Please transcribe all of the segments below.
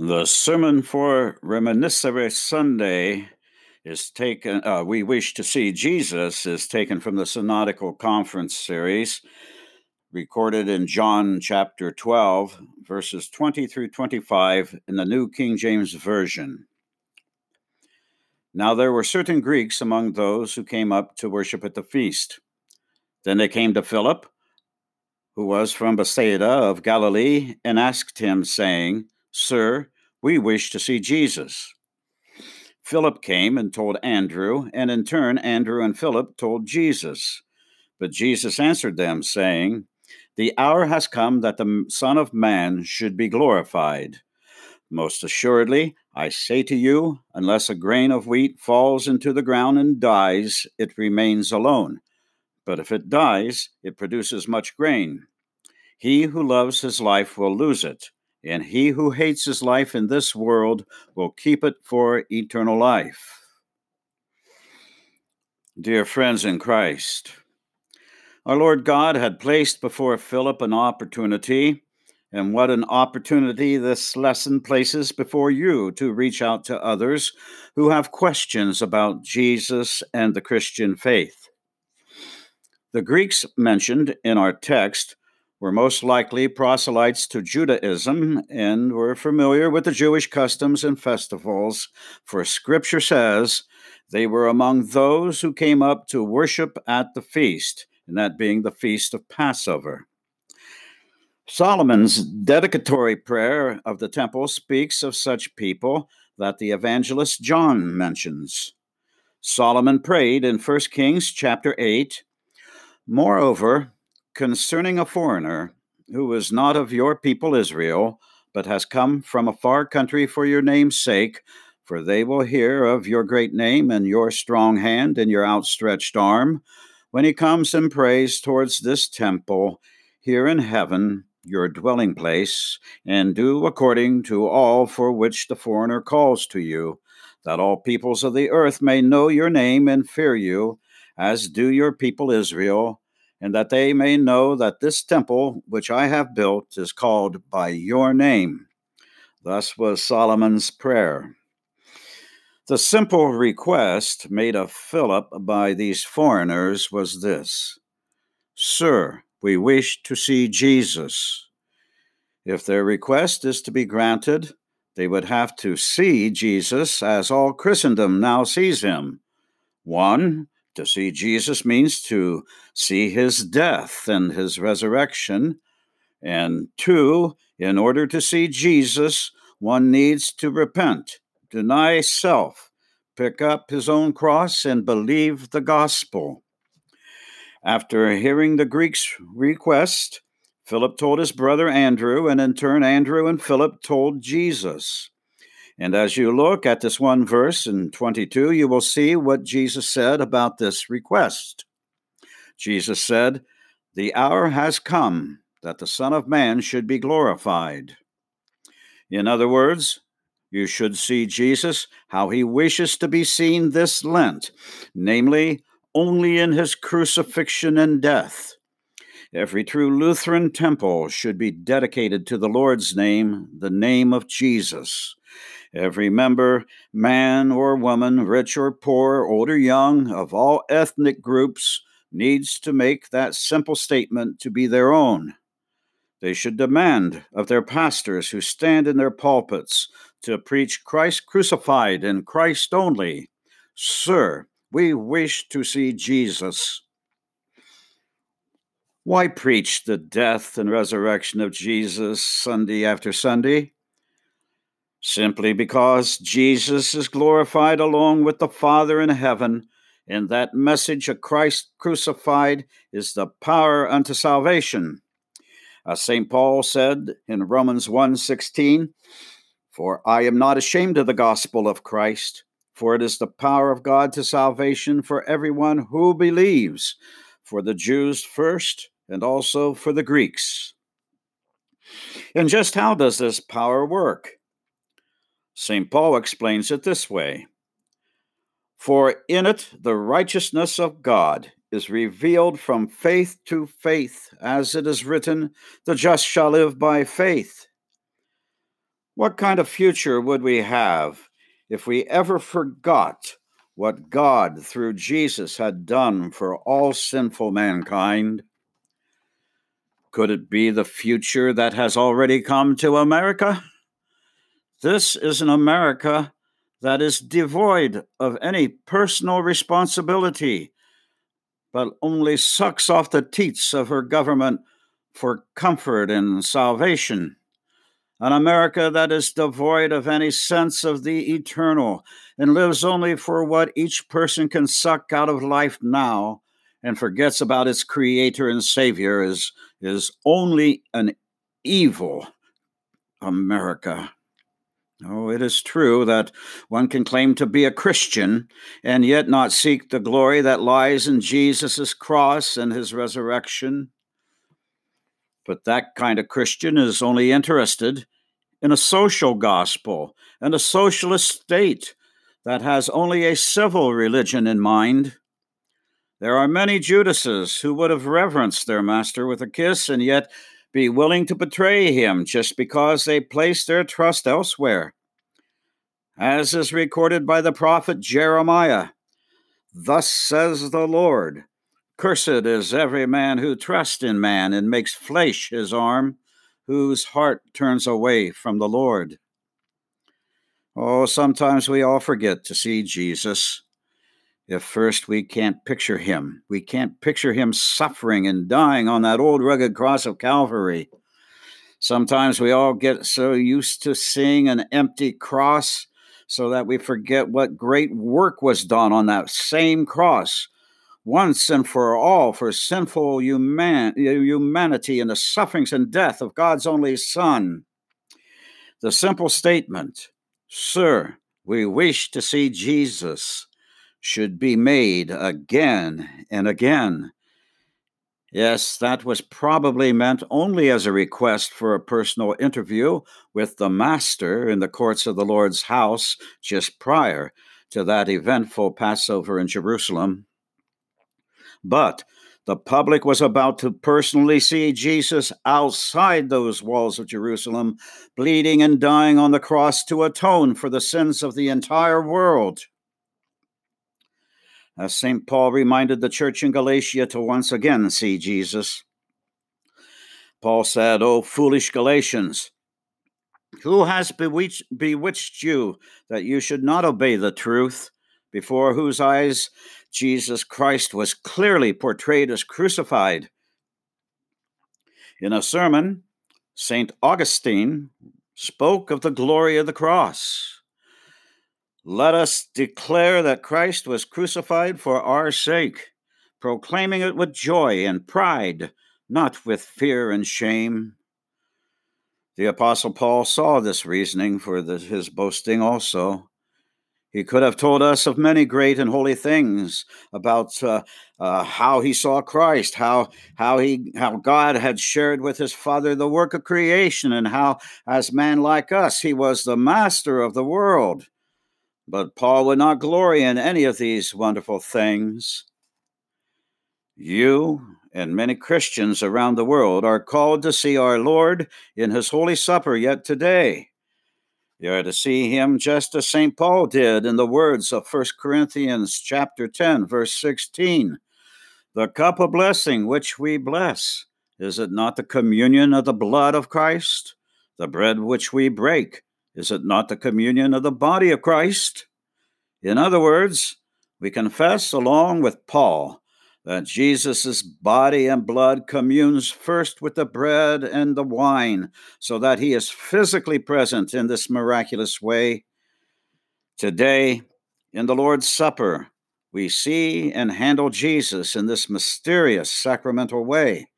The sermon for Reminiscere Sunday is taken, uh, We Wish to See Jesus is taken from the Synodical Conference series, recorded in John chapter 12, verses 20 through 25 in the New King James Version. Now there were certain Greeks among those who came up to worship at the feast. Then they came to Philip, who was from Bethsaida of Galilee, and asked him, saying, Sir, we wish to see Jesus. Philip came and told Andrew, and in turn, Andrew and Philip told Jesus. But Jesus answered them, saying, The hour has come that the Son of Man should be glorified. Most assuredly, I say to you, unless a grain of wheat falls into the ground and dies, it remains alone. But if it dies, it produces much grain. He who loves his life will lose it and he who hates his life in this world will keep it for eternal life. Dear friends in Christ, our Lord God had placed before Philip an opportunity, and what an opportunity this lesson places before you to reach out to others who have questions about Jesus and the Christian faith. The Greeks mentioned in our text were most likely proselytes to Judaism and were familiar with the Jewish customs and festivals, for Scripture says they were among those who came up to worship at the feast, and that being the feast of Passover. Solomon's dedicatory prayer of the temple speaks of such people that the evangelist John mentions. Solomon prayed in 1 Kings chapter 8 Moreover, concerning a foreigner who is not of your people Israel, but has come from a far country for your name's sake, for they will hear of your great name and your strong hand and your outstretched arm, when he comes and prays towards this temple here in heaven, your dwelling place, and do according to all for which the foreigner calls to you, that all peoples of the earth may know your name and fear you, as do your people Israel and that they may know that this temple which I have built is called by your name. Thus was Solomon's prayer. The simple request made of Philip by these foreigners was this Sir, we wish to see Jesus. If their request is to be granted, they would have to see Jesus as all Christendom now sees him. One, to see Jesus means to see his death and his resurrection. And two, in order to see Jesus, one needs to repent, deny self, pick up his own cross, and believe the gospel. After hearing the Greek's request, Philip told his brother Andrew, and in turn, Andrew and Philip told Jesus. And as you look at this one verse in 22, you will see what Jesus said about this request. Jesus said, The hour has come that the Son of Man should be glorified. In other words, you should see Jesus how he wishes to be seen this Lent, namely, only in his crucifixion and death. Every true Lutheran temple should be dedicated to the Lord's name, the name of Jesus. Every member, man or woman, rich or poor, old or young, of all ethnic groups, needs to make that simple statement to be their own. They should demand of their pastors who stand in their pulpits to preach Christ crucified and Christ only. Sir, we wish to see Jesus. Why preach the death and resurrection of Jesus Sunday after Sunday? Simply because Jesus is glorified along with the Father in heaven, and that message of Christ crucified is the power unto salvation. As St. Paul said in Romans 1:16, "For I am not ashamed of the gospel of Christ, for it is the power of God to salvation for everyone who believes, for the Jews first, and also for the Greeks." And just how does this power work? St. Paul explains it this way For in it the righteousness of God is revealed from faith to faith, as it is written, The just shall live by faith. What kind of future would we have if we ever forgot what God, through Jesus, had done for all sinful mankind? Could it be the future that has already come to America? This is an America that is devoid of any personal responsibility, but only sucks off the teats of her government for comfort and salvation. An America that is devoid of any sense of the eternal and lives only for what each person can suck out of life now and forgets about its creator and savior is, is only an evil America. Oh, it is true that one can claim to be a Christian and yet not seek the glory that lies in Jesus' cross and his resurrection. But that kind of Christian is only interested in a social gospel and a socialist state that has only a civil religion in mind. There are many Judases who would have reverenced their master with a kiss and yet be willing to betray him just because they place their trust elsewhere. As is recorded by the prophet Jeremiah Thus says the Lord Cursed is every man who trusts in man and makes flesh his arm, whose heart turns away from the Lord. Oh, sometimes we all forget to see Jesus if first we can't picture him. We can't picture him suffering and dying on that old rugged cross of Calvary. Sometimes we all get so used to seeing an empty cross so that we forget what great work was done on that same cross once and for all for sinful human- humanity and the sufferings and death of God's only Son. The simple statement, Sir, we wish to see Jesus should be made again and again. Yes, that was probably meant only as a request for a personal interview with the Master in the courts of the Lord's house just prior to that eventful Passover in Jerusalem. But the public was about to personally see Jesus outside those walls of Jerusalem, bleeding and dying on the cross to atone for the sins of the entire world as St. Paul reminded the church in Galatia to once again see Jesus. Paul said, O foolish Galatians, who has bewitched, you that you should not obey the truth, before whose eyes Jesus Christ was clearly portrayed as crucified? In a sermon, St. Augustine spoke of the glory of the cross. Let us declare that Christ was crucified for our sake, proclaiming it with joy and pride, not with fear and shame. The Apostle Paul saw this reasoning for the, his boasting also. He could have told us of many great and holy things about uh, uh, how he saw Christ, how how he how God had shared with his Father the work of creation, and how, as man like us, he was the master of the world. But Paul would not glory in any of these wonderful things. You and many Christians around the world are called to see our Lord in his Holy Supper yet today. You are to see him just as St. Paul did in the words of 1 Corinthians chapter 10, verse 16. The cup of blessing which we bless, is it not the communion of the blood of Christ? The bread which we break, is it not the communion of the body of Christ? In other words, we confess along with Paul that Jesus' body and blood communes first with the bread and the wine, so that he is physically present in this miraculous way. Today, in the Lord's Supper, we see and handle Jesus in this mysterious sacramental way,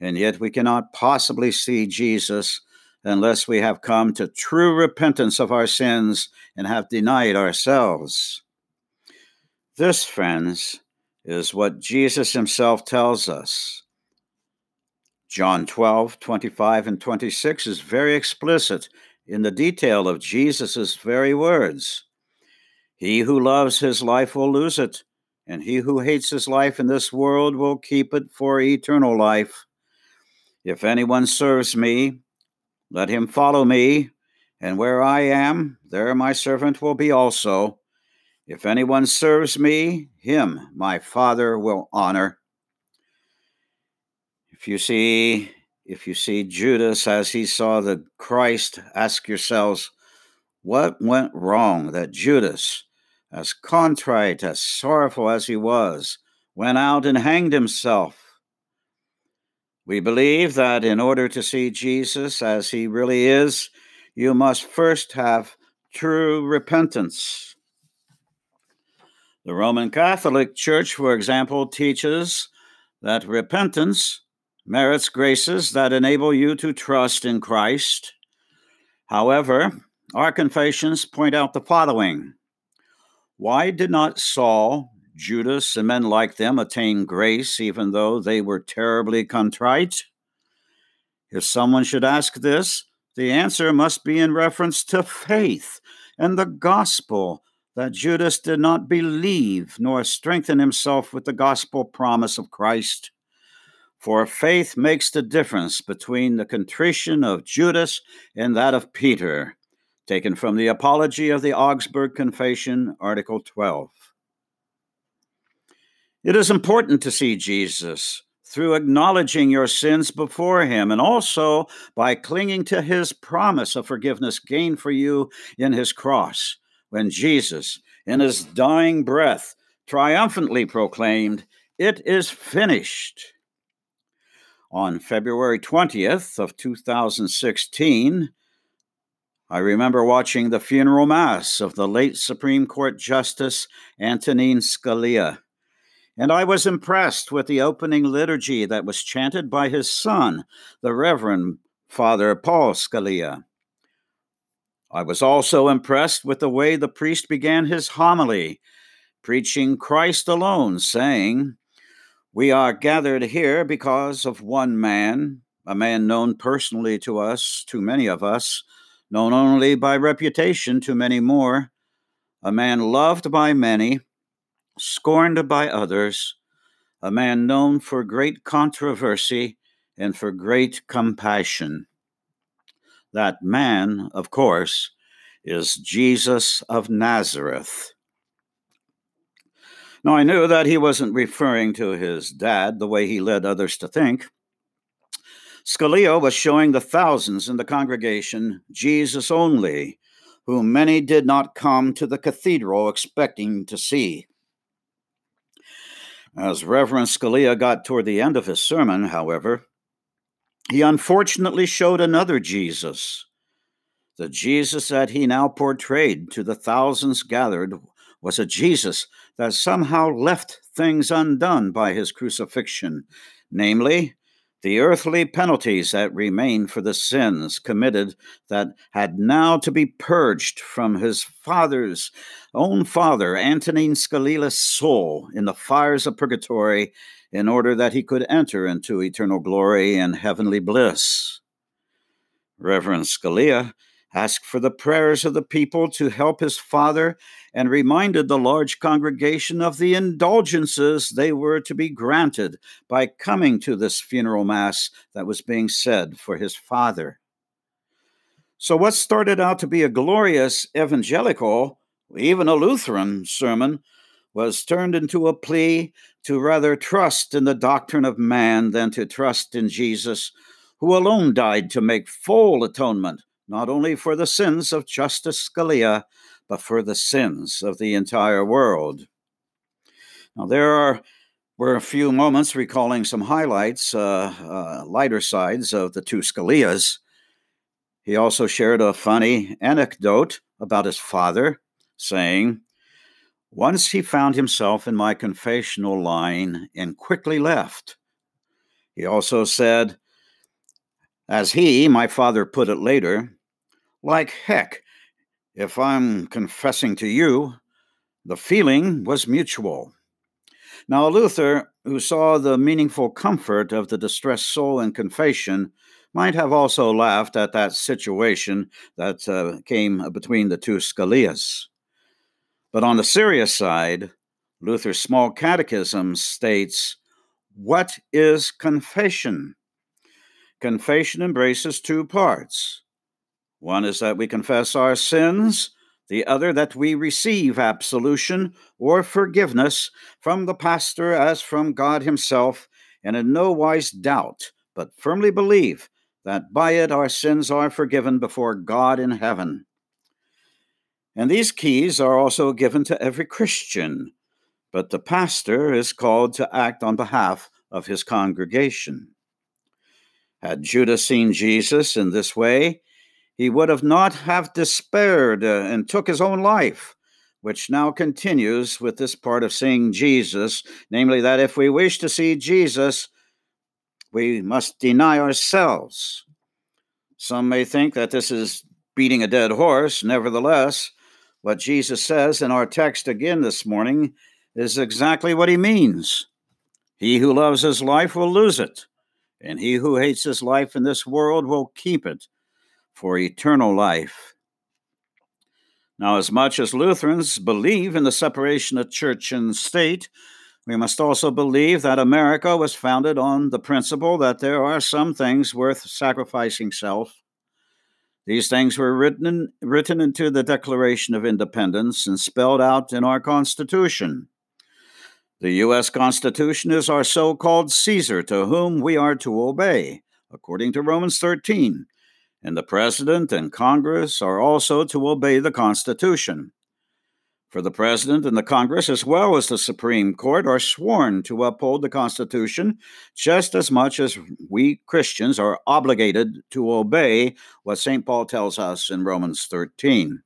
and yet we cannot possibly see Jesus unless we have come to true repentance of our sins and have denied ourselves. This, friends, is what Jesus himself tells us. John 12, 25, and 26 is very explicit in the detail of Jesus' very words. He who loves his life will lose it, and he who hates his life in this world will keep it for eternal life. If anyone serves me, let him follow me, And where I am, there my servant will be also. If anyone serves me, him my Father will honor. If you see if you see Judas as he saw the Christ, ask yourselves, what went wrong that Judas, as contrite, as sorrowful as he was, went out and hanged himself? We believe that in order to see Jesus as he really is, you must first have true repentance. The Roman Catholic Church, for example, teaches that repentance merits graces that enable you to trust in Christ. However, our confessions point out the following Why did not Saul, Judas, and men like them attain grace even though they were terribly contrite? If someone should ask this, the answer must be in reference to faith and the gospel that Judas did not believe nor strengthen himself with the gospel promise of Christ. For faith makes the difference between the contrition of Judas and that of Peter, taken from the Apology of the Augsburg Confession, Article 12. It is important to see Jesus through acknowledging your sins before Him and also by clinging to His promise of forgiveness gained for you in His cross, when Jesus, in His dying breath, triumphantly proclaimed, It is finished. On February 20th of 2016, I remember watching the funeral mass of the late Supreme Court Justice Antonin Scalia and I was impressed with the opening liturgy that was chanted by his son, the Reverend Father Paul Scalia. I was also impressed with the way the priest began his homily, preaching Christ alone, saying, We are gathered here because of one man, a man known personally to us, to many of us, known only by reputation to many more, a man loved by many scorned by others, a man known for great controversy and for great compassion. That man, of course, is Jesus of Nazareth. Now, I knew that he wasn't referring to his dad the way he led others to think. Scalia was showing the thousands in the congregation Jesus only, whom many did not come to the cathedral expecting to see. As Reverend Scalia got toward the end of his sermon, however, he unfortunately showed another Jesus. The Jesus that he now portrayed to the thousands gathered was a Jesus that somehow left things undone by his crucifixion, namely, the earthly penalties that remained for the sins committed that had now to be purged from his father's own father, Antonin Scalia's soul, in the fires of purgatory in order that he could enter into eternal glory and heavenly bliss. Reverend Scalia asked for the prayers of the people to help his father, and reminded the large congregation of the indulgences they were to be granted by coming to this funeral mass that was being said for his father. So, what started out to be a glorious evangelical, even a Lutheran sermon, was turned into a plea to rather trust in the doctrine of man than to trust in Jesus, who alone died to make full atonement not only for the sins of Justice Scalia, but for the sins of the entire world. Now, there are were a few moments recalling some highlights, uh, uh, lighter sides of the two Scalias. He also shared a funny anecdote about his father, saying, Once he found himself in my confessional line and quickly left. He also said, as he, my father, put it later, like heck, if I'm confessing to you, the feeling was mutual. Now, Luther, who saw the meaningful comfort of the distressed soul in confession, might have also laughed at that situation that uh, came between the two Scalias. But on the serious side, Luther's small catechism states What is confession? Confession embraces two parts One is that we confess our sins, the other that we receive absolution or forgiveness from the pastor as from God Himself, and in no wise doubt, but firmly believe that by it our sins are forgiven before God in heaven. And these keys are also given to every Christian, but the pastor is called to act on behalf of his congregation. Had Judas seen Jesus in this way, he would have not have despaired uh, and took his own life, which now continues with this part of seeing Jesus, namely that if we wish to see Jesus, we must deny ourselves. Some may think that this is beating a dead horse. Nevertheless, what Jesus says in our text again this morning is exactly what he means. He who loves his life will lose it, and he who hates his life in this world will keep it for eternal life. Now, as much as Lutherans believe in the separation of church and state, we must also believe that America was founded on the principle that there are some things worth sacrificing self these things were written, written into the Declaration of Independence and spelled out in our Constitution. The U.S. Constitution is our so called Caesar to whom we are to obey, according to Romans 13, and the President and Congress are also to obey the Constitution for the President and the Congress, as well as the Supreme Court, are sworn to uphold the Constitution just as much as we Christians are obligated to obey what St. Paul tells us in Romans 13.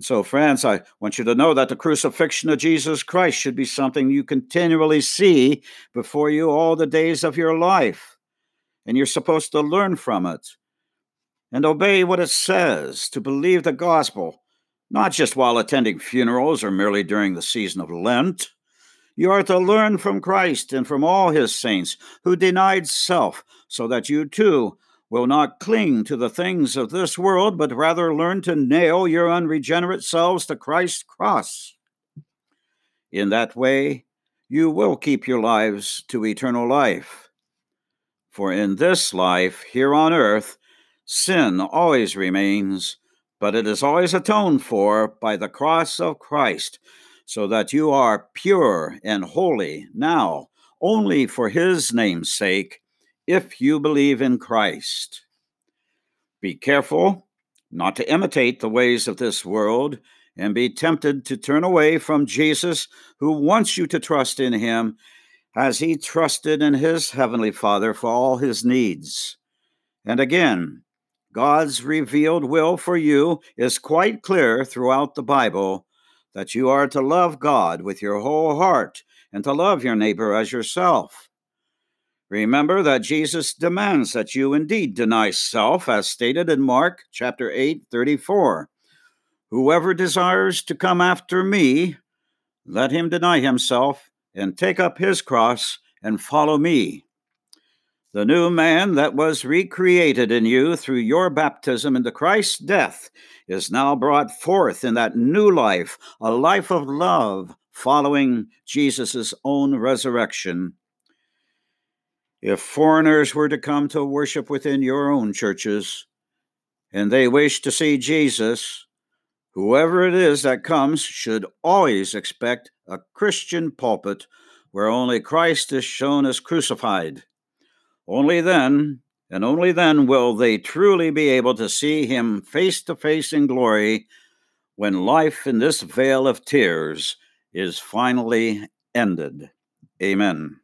So, friends, I want you to know that the crucifixion of Jesus Christ should be something you continually see before you all the days of your life. And you're supposed to learn from it and obey what it says, to believe the gospel not just while attending funerals or merely during the season of Lent. You are to learn from Christ and from all his saints who denied self, so that you too will not cling to the things of this world, but rather learn to nail your unregenerate selves to Christ's cross. In that way, you will keep your lives to eternal life. For in this life, here on earth, sin always remains but it is always atoned for by the cross of Christ, so that you are pure and holy now only for his name's sake, if you believe in Christ. Be careful not to imitate the ways of this world and be tempted to turn away from Jesus, who wants you to trust in him as he trusted in his heavenly Father for all his needs. And again, God's revealed will for you is quite clear throughout the Bible that you are to love God with your whole heart and to love your neighbor as yourself. Remember that Jesus demands that you indeed deny self, as stated in Mark chapter 8, 34. Whoever desires to come after me, let him deny himself and take up his cross and follow me. The new man that was recreated in you through your baptism into Christ's death is now brought forth in that new life, a life of love following Jesus' own resurrection. If foreigners were to come to worship within your own churches, and they wish to see Jesus, whoever it is that comes should always expect a Christian pulpit where only Christ is shown as crucified. Only then, and only then, will they truly be able to see him face to face in glory when life in this vale of tears is finally ended. Amen.